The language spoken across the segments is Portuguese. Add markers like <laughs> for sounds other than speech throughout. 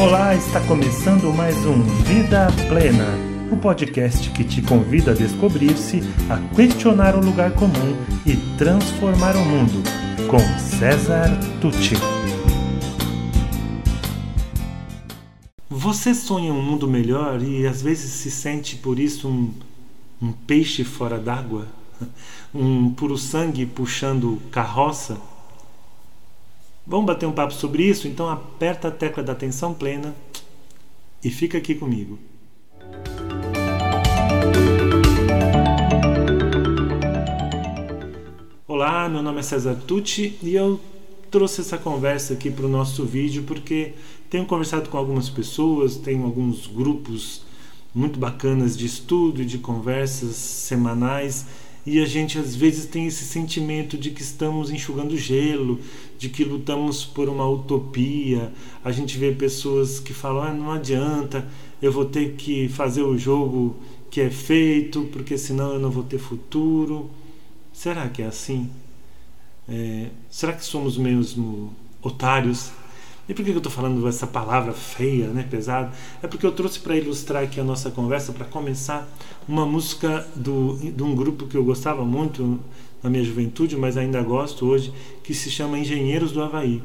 Olá, está começando mais um Vida Plena, o podcast que te convida a descobrir-se, a questionar o lugar comum e transformar o mundo, com César Tucci. Você sonha um mundo melhor e às vezes se sente por isso um, um peixe fora d'água? <laughs> Um puro sangue puxando carroça? Vamos bater um papo sobre isso? Então aperta a tecla da atenção plena e fica aqui comigo. Olá, meu nome é César Tucci e eu trouxe essa conversa aqui para o nosso vídeo porque tenho conversado com algumas pessoas, tenho alguns grupos muito bacanas de estudo e de conversas semanais e a gente às vezes tem esse sentimento de que estamos enxugando gelo, de que lutamos por uma utopia. A gente vê pessoas que falam: ah, não adianta, eu vou ter que fazer o jogo que é feito, porque senão eu não vou ter futuro. Será que é assim? É, será que somos mesmo otários? E por que eu estou falando essa palavra feia, né, pesada? É porque eu trouxe para ilustrar aqui a nossa conversa, para começar, uma música do, de um grupo que eu gostava muito na minha juventude, mas ainda gosto hoje, que se chama Engenheiros do Havaí.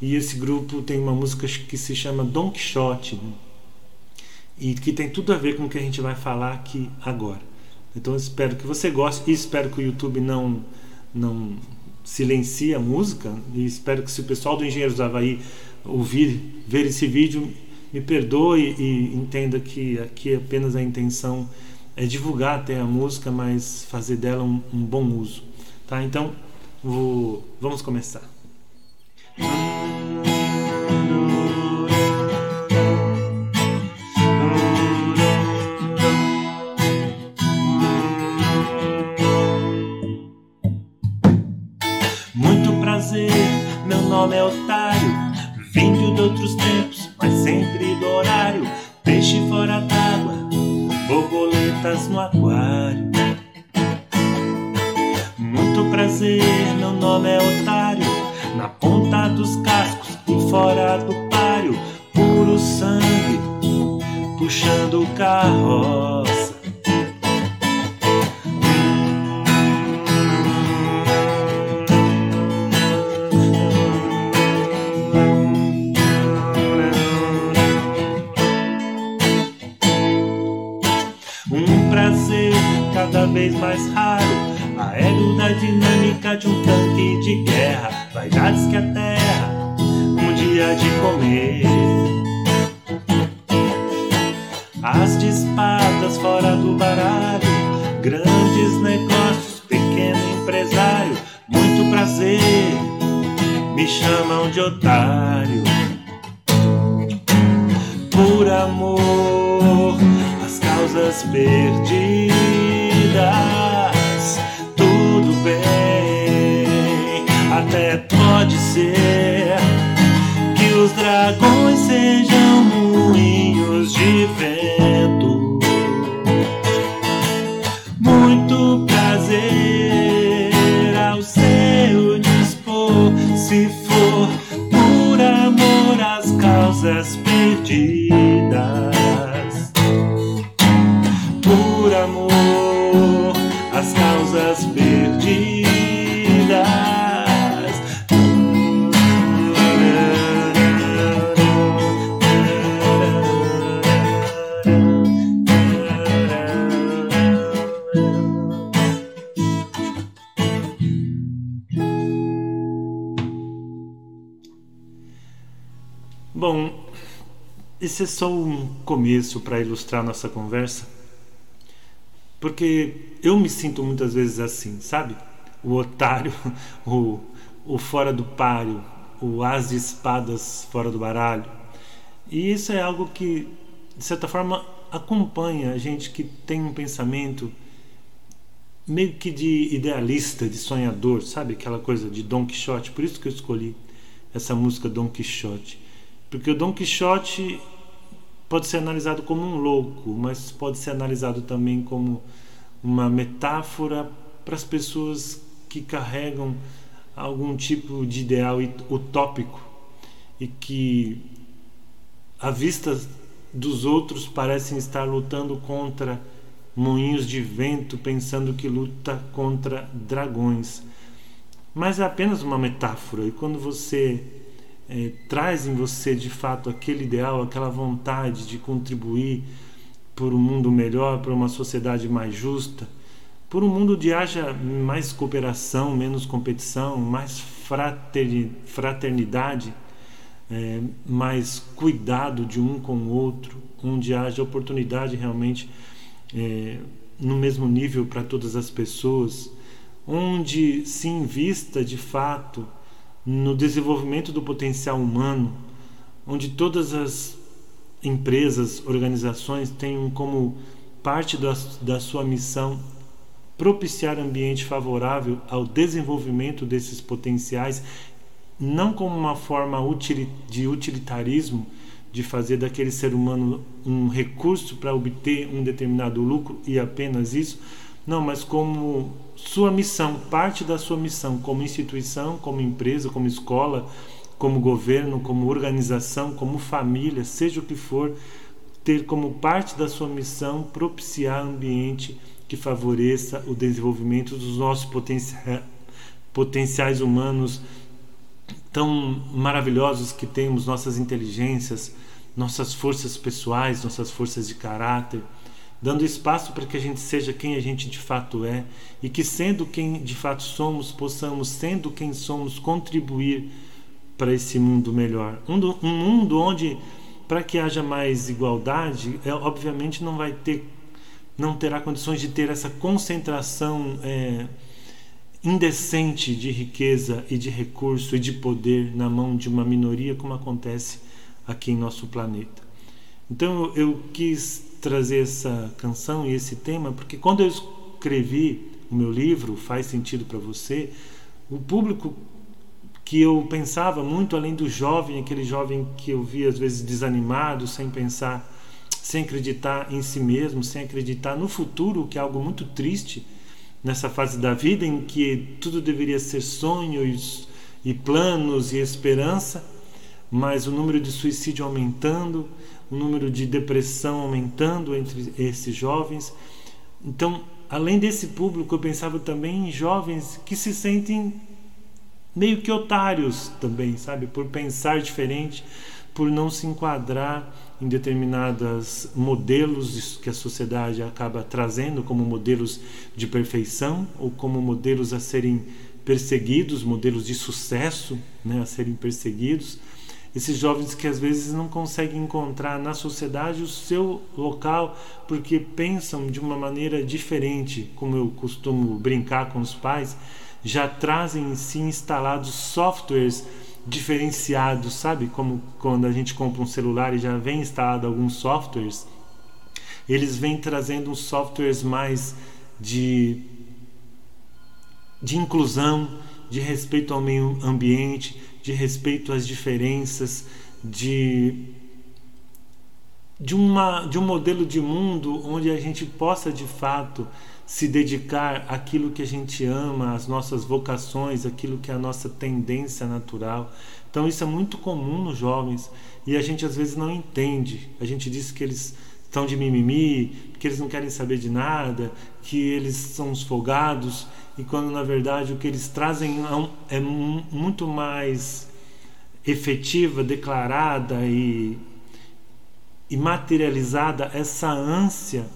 E esse grupo tem uma música que se chama Don Quixote, e que tem tudo a ver com o que a gente vai falar aqui agora. Então eu espero que você goste e espero que o YouTube não, não silencie a música e espero que se o pessoal do Engenheiros do Havaí ouvir, ver esse vídeo, me perdoe e entenda que aqui apenas a intenção é divulgar até a música, mas fazer dela um, um bom uso. Tá? Então, vou, vamos começar. Muito prazer, meu nome é Otário Vindo de outros tempos, mas sempre do horário. Peixe fora d'água, borboletas no aquário. Muito prazer, meu nome é Otário. Na ponta dos cascos e fora do páreo, puro sangue, puxando carroça. cada vez mais raro. Aerodinâmica de um tanque de guerra. Vaidades que a terra um dia de comer. As de espadas fora do baralho. Grandes negócios, pequeno empresário. Muito prazer, me chamam de otário. Por amor, as causas perdidas tudo bem. Até pode ser que os dragões sejam moinhos de vento. Esse é só um começo para ilustrar nossa conversa porque eu me sinto muitas vezes assim, sabe? O otário, <laughs> o, o fora do páreo, o as de espadas fora do baralho. E isso é algo que, de certa forma, acompanha a gente que tem um pensamento meio que de idealista, de sonhador, sabe? Aquela coisa de Don Quixote. Por isso que eu escolhi essa música Don Quixote. Porque o Don Quixote pode ser analisado como um louco, mas pode ser analisado também como uma metáfora para as pessoas que carregam algum tipo de ideal utópico e que à vista dos outros parecem estar lutando contra moinhos de vento, pensando que luta contra dragões. Mas é apenas uma metáfora, e quando você é, traz em você de fato aquele ideal, aquela vontade de contribuir por um mundo melhor, para uma sociedade mais justa, por um mundo onde haja mais cooperação, menos competição, mais fraternidade, é, mais cuidado de um com o outro, onde haja oportunidade realmente é, no mesmo nível para todas as pessoas, onde se invista de fato no desenvolvimento do potencial humano, onde todas as empresas, organizações tenham como parte da, da sua missão propiciar ambiente favorável ao desenvolvimento desses potenciais, não como uma forma de utilitarismo, de fazer daquele ser humano um recurso para obter um determinado lucro e apenas isso, não, mas como sua missão, parte da sua missão como instituição, como empresa, como escola, como governo, como organização, como família, seja o que for, ter como parte da sua missão propiciar ambiente que favoreça o desenvolvimento dos nossos potenciais humanos tão maravilhosos que temos, nossas inteligências, nossas forças pessoais, nossas forças de caráter, dando espaço para que a gente seja quem a gente de fato é e que, sendo quem de fato somos, possamos, sendo quem somos, contribuir para esse mundo melhor. Um, um mundo onde, para que haja mais igualdade, é, obviamente não vai ter não terá condições de ter essa concentração é, indecente de riqueza e de recurso e de poder na mão de uma minoria, como acontece aqui em nosso planeta. Então eu quis trazer essa canção e esse tema porque quando eu escrevi o meu livro Faz Sentido para Você, o público que eu pensava muito além do jovem, aquele jovem que eu via às vezes desanimado, sem pensar sem acreditar em si mesmo, sem acreditar no futuro, que é algo muito triste nessa fase da vida em que tudo deveria ser sonhos e planos e esperança, mas o número de suicídio aumentando, o número de depressão aumentando entre esses jovens. Então, além desse público, eu pensava também em jovens que se sentem meio que otários também, sabe, por pensar diferente, por não se enquadrar em determinados modelos que a sociedade acaba trazendo como modelos de perfeição ou como modelos a serem perseguidos, modelos de sucesso, né, a serem perseguidos. Esses jovens que às vezes não conseguem encontrar na sociedade o seu local porque pensam de uma maneira diferente, como eu costumo brincar com os pais, já trazem em si instalados softwares diferenciados, sabe? Como quando a gente compra um celular e já vem instalado alguns softwares, eles vêm trazendo uns softwares mais de, de inclusão, de respeito ao meio ambiente, de respeito às diferenças, de, de, uma, de um modelo de mundo onde a gente possa de fato se dedicar àquilo que a gente ama, às nossas vocações, aquilo que é a nossa tendência natural. Então isso é muito comum nos jovens e a gente às vezes não entende. A gente diz que eles estão de mimimi, que eles não querem saber de nada, que eles são os folgados e quando na verdade o que eles trazem é, é muito mais efetiva, declarada e, e materializada essa ânsia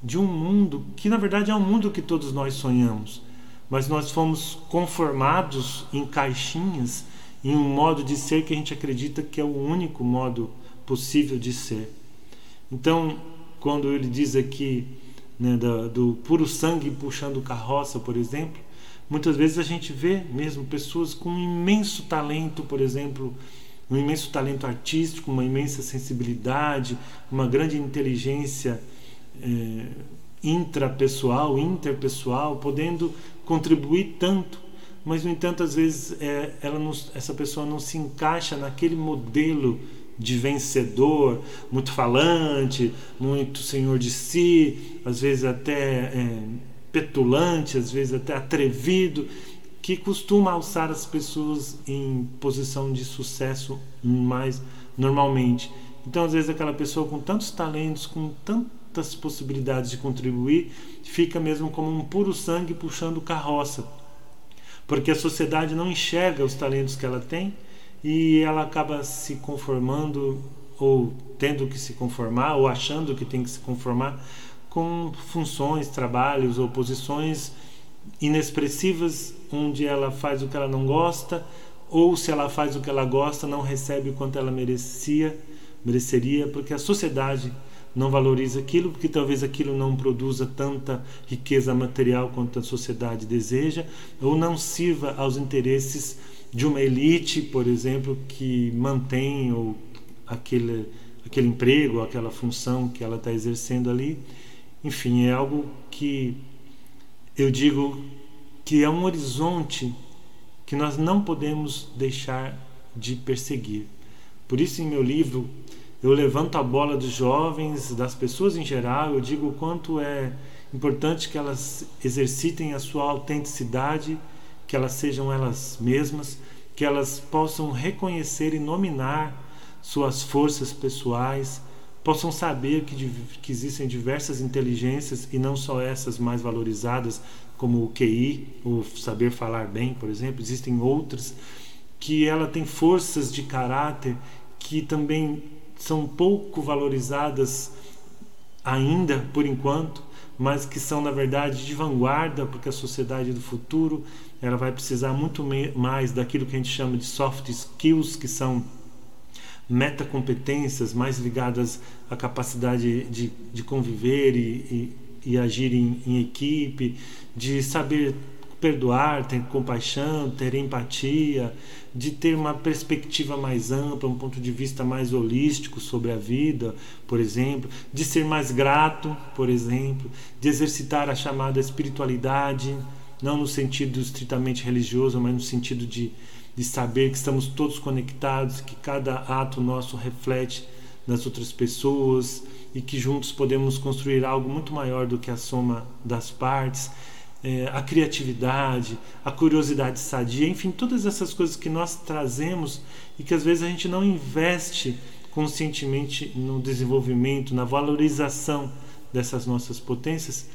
de um mundo que na verdade é um mundo que todos nós sonhamos, mas nós fomos conformados em caixinhas, em um modo de ser que a gente acredita que é o único modo possível de ser. Então, quando ele diz aqui né, do, do puro sangue puxando carroça, por exemplo, muitas vezes a gente vê mesmo pessoas com um imenso talento, por exemplo, um imenso talento artístico, uma imensa sensibilidade, uma grande inteligência é, intrapessoal, interpessoal, podendo contribuir tanto, mas no entanto às vezes é, ela não, essa pessoa não se encaixa naquele modelo de vencedor, muito falante, muito senhor de si, às vezes até é, petulante, às vezes até atrevido, que costuma alçar as pessoas em posição de sucesso mais normalmente. Então, às vezes, aquela pessoa com tantos talentos, com tantas possibilidades de contribuir, fica mesmo como um puro sangue puxando carroça. Porque a sociedade não enxerga os talentos que ela tem e ela acaba se conformando ou tendo que se conformar ou achando que tem que se conformar com funções, trabalhos ou posições inexpressivas onde ela faz o que ela não gosta ou se ela faz o que ela gosta não recebe o quanto ela merecia, mereceria, porque a sociedade não valoriza aquilo, porque talvez aquilo não produza tanta riqueza material quanto a sociedade deseja, ou não sirva aos interesses de uma elite, por exemplo, que mantém ou aquele, aquele emprego, aquela função que ela está exercendo ali. Enfim, é algo que eu digo que é um horizonte que nós não podemos deixar de perseguir. Por isso, em meu livro, eu levanto a bola dos jovens, das pessoas em geral, eu digo o quanto é importante que elas exercitem a sua autenticidade, que elas sejam elas mesmas, que elas possam reconhecer e nominar suas forças pessoais, possam saber que, que existem diversas inteligências e não só essas mais valorizadas, como o QI, o saber falar bem, por exemplo, existem outras que ela tem forças de caráter que também são pouco valorizadas ainda por enquanto, mas que são na verdade de vanguarda, porque a sociedade do futuro ela vai precisar muito mais daquilo que a gente chama de soft skills, que são metacompetências mais ligadas à capacidade de, de conviver e, e, e agir em, em equipe, de saber perdoar, ter compaixão, ter empatia, de ter uma perspectiva mais ampla, um ponto de vista mais holístico sobre a vida, por exemplo, de ser mais grato, por exemplo, de exercitar a chamada espiritualidade, não no sentido estritamente religioso, mas no sentido de, de saber que estamos todos conectados, que cada ato nosso reflete nas outras pessoas e que juntos podemos construir algo muito maior do que a soma das partes é, a criatividade, a curiosidade sadia, enfim, todas essas coisas que nós trazemos e que às vezes a gente não investe conscientemente no desenvolvimento, na valorização dessas nossas potências.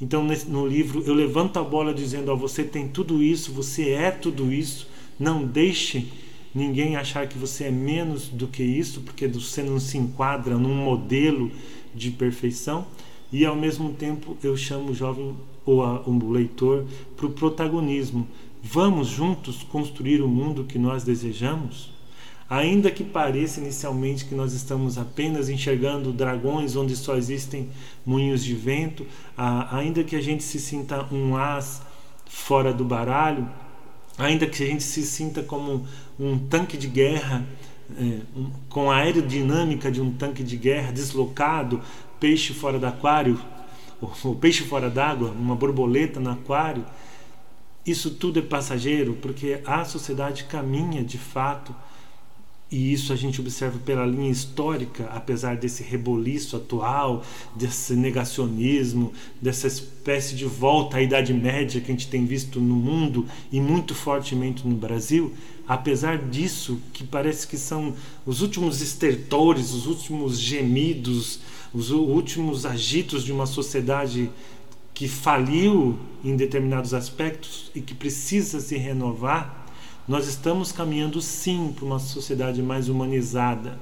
Então, no livro, eu levanto a bola dizendo: você tem tudo isso, você é tudo isso, não deixe ninguém achar que você é menos do que isso, porque você não se enquadra num modelo de perfeição. E ao mesmo tempo, eu chamo o jovem ou a, um leitor para o protagonismo. Vamos juntos construir o mundo que nós desejamos? Ainda que pareça inicialmente que nós estamos apenas enxergando dragões onde só existem moinhos de vento, ainda que a gente se sinta um as fora do baralho, ainda que a gente se sinta como um tanque de guerra, é, um, com a aerodinâmica de um tanque de guerra deslocado, peixe fora do aquário, o peixe fora d'água, uma borboleta no aquário, isso tudo é passageiro, porque a sociedade caminha de fato, e isso a gente observa pela linha histórica, apesar desse reboliço atual, desse negacionismo, dessa espécie de volta à Idade Média que a gente tem visto no mundo e muito fortemente no Brasil, apesar disso, que parece que são os últimos estertores, os últimos gemidos, os últimos agitos de uma sociedade que faliu em determinados aspectos e que precisa se renovar, nós estamos caminhando sim para uma sociedade mais humanizada,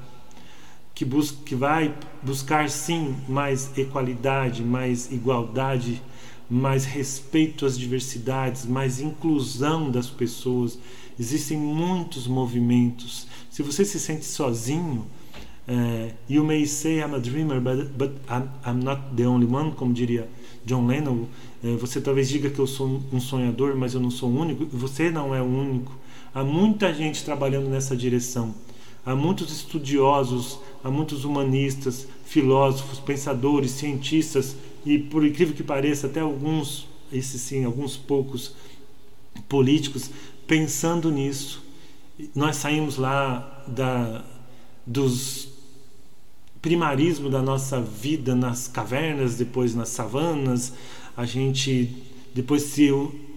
que, busca, que vai buscar sim mais equalidade, mais igualdade, mais respeito às diversidades, mais inclusão das pessoas. Existem muitos movimentos. Se você se sente sozinho, Uh, you may say I'm a dreamer, but, but I'm, I'm, not the only one, como diria John Lennon. Uh, você talvez diga que eu sou um sonhador, mas eu não sou o único. Você não é o único. Há muita gente trabalhando nessa direção. Há muitos estudiosos, há muitos humanistas, filósofos, pensadores, cientistas e, por incrível que pareça, até alguns, esses sim, alguns poucos políticos pensando nisso. Nós saímos lá da, dos primarismo da nossa vida nas cavernas, depois nas savanas, a gente depois se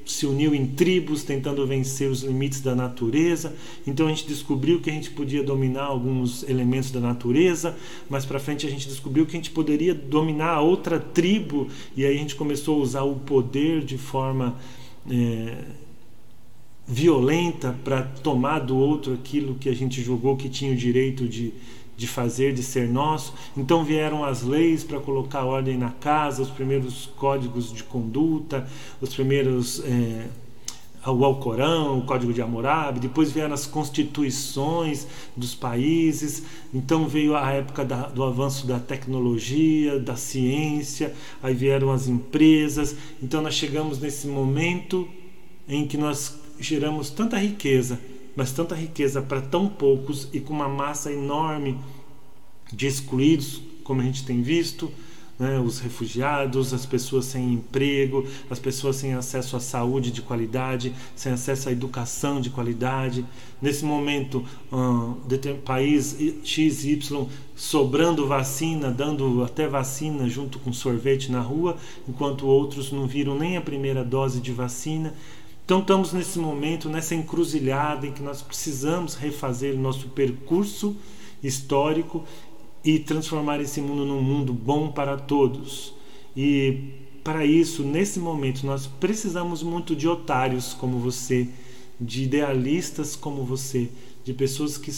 se uniu em tribos tentando vencer os limites da natureza. Então a gente descobriu que a gente podia dominar alguns elementos da natureza, mas para frente a gente descobriu que a gente poderia dominar a outra tribo e aí a gente começou a usar o poder de forma é, violenta para tomar do outro aquilo que a gente julgou que tinha o direito de de fazer, de ser nosso. Então vieram as leis para colocar ordem na casa, os primeiros códigos de conduta, os primeiros. É, o Alcorão, o Código de Hammurabi, depois vieram as constituições dos países, então veio a época da, do avanço da tecnologia, da ciência, aí vieram as empresas, então nós chegamos nesse momento em que nós geramos tanta riqueza, mas tanta riqueza para tão poucos e com uma massa enorme de excluídos, como a gente tem visto, né, os refugiados, as pessoas sem emprego, as pessoas sem acesso à saúde de qualidade, sem acesso à educação de qualidade. Nesse momento, um, país XY sobrando vacina, dando até vacina junto com sorvete na rua, enquanto outros não viram nem a primeira dose de vacina. Então estamos nesse momento, nessa encruzilhada em que nós precisamos refazer o nosso percurso histórico e transformar esse mundo num mundo bom para todos. E para isso, nesse momento, nós precisamos muito de otários como você, de idealistas como você, de pessoas que,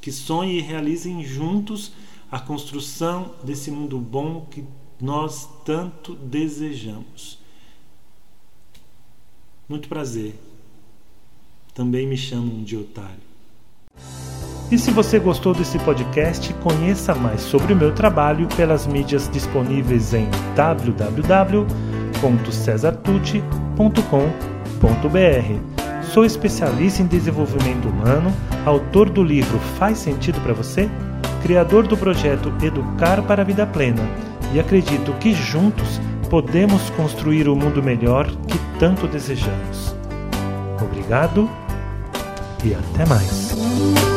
que sonhem e realizem juntos a construção desse mundo bom que nós tanto desejamos. Muito prazer. Também me chamam de otário. E se você gostou desse podcast, conheça mais sobre o meu trabalho pelas mídias disponíveis em www.cesartucci.com.br. Sou especialista em desenvolvimento humano, autor do livro Faz Sentido para Você, criador do projeto Educar para a Vida Plena e acredito que juntos podemos construir o mundo melhor que tanto desejamos. Obrigado e até mais.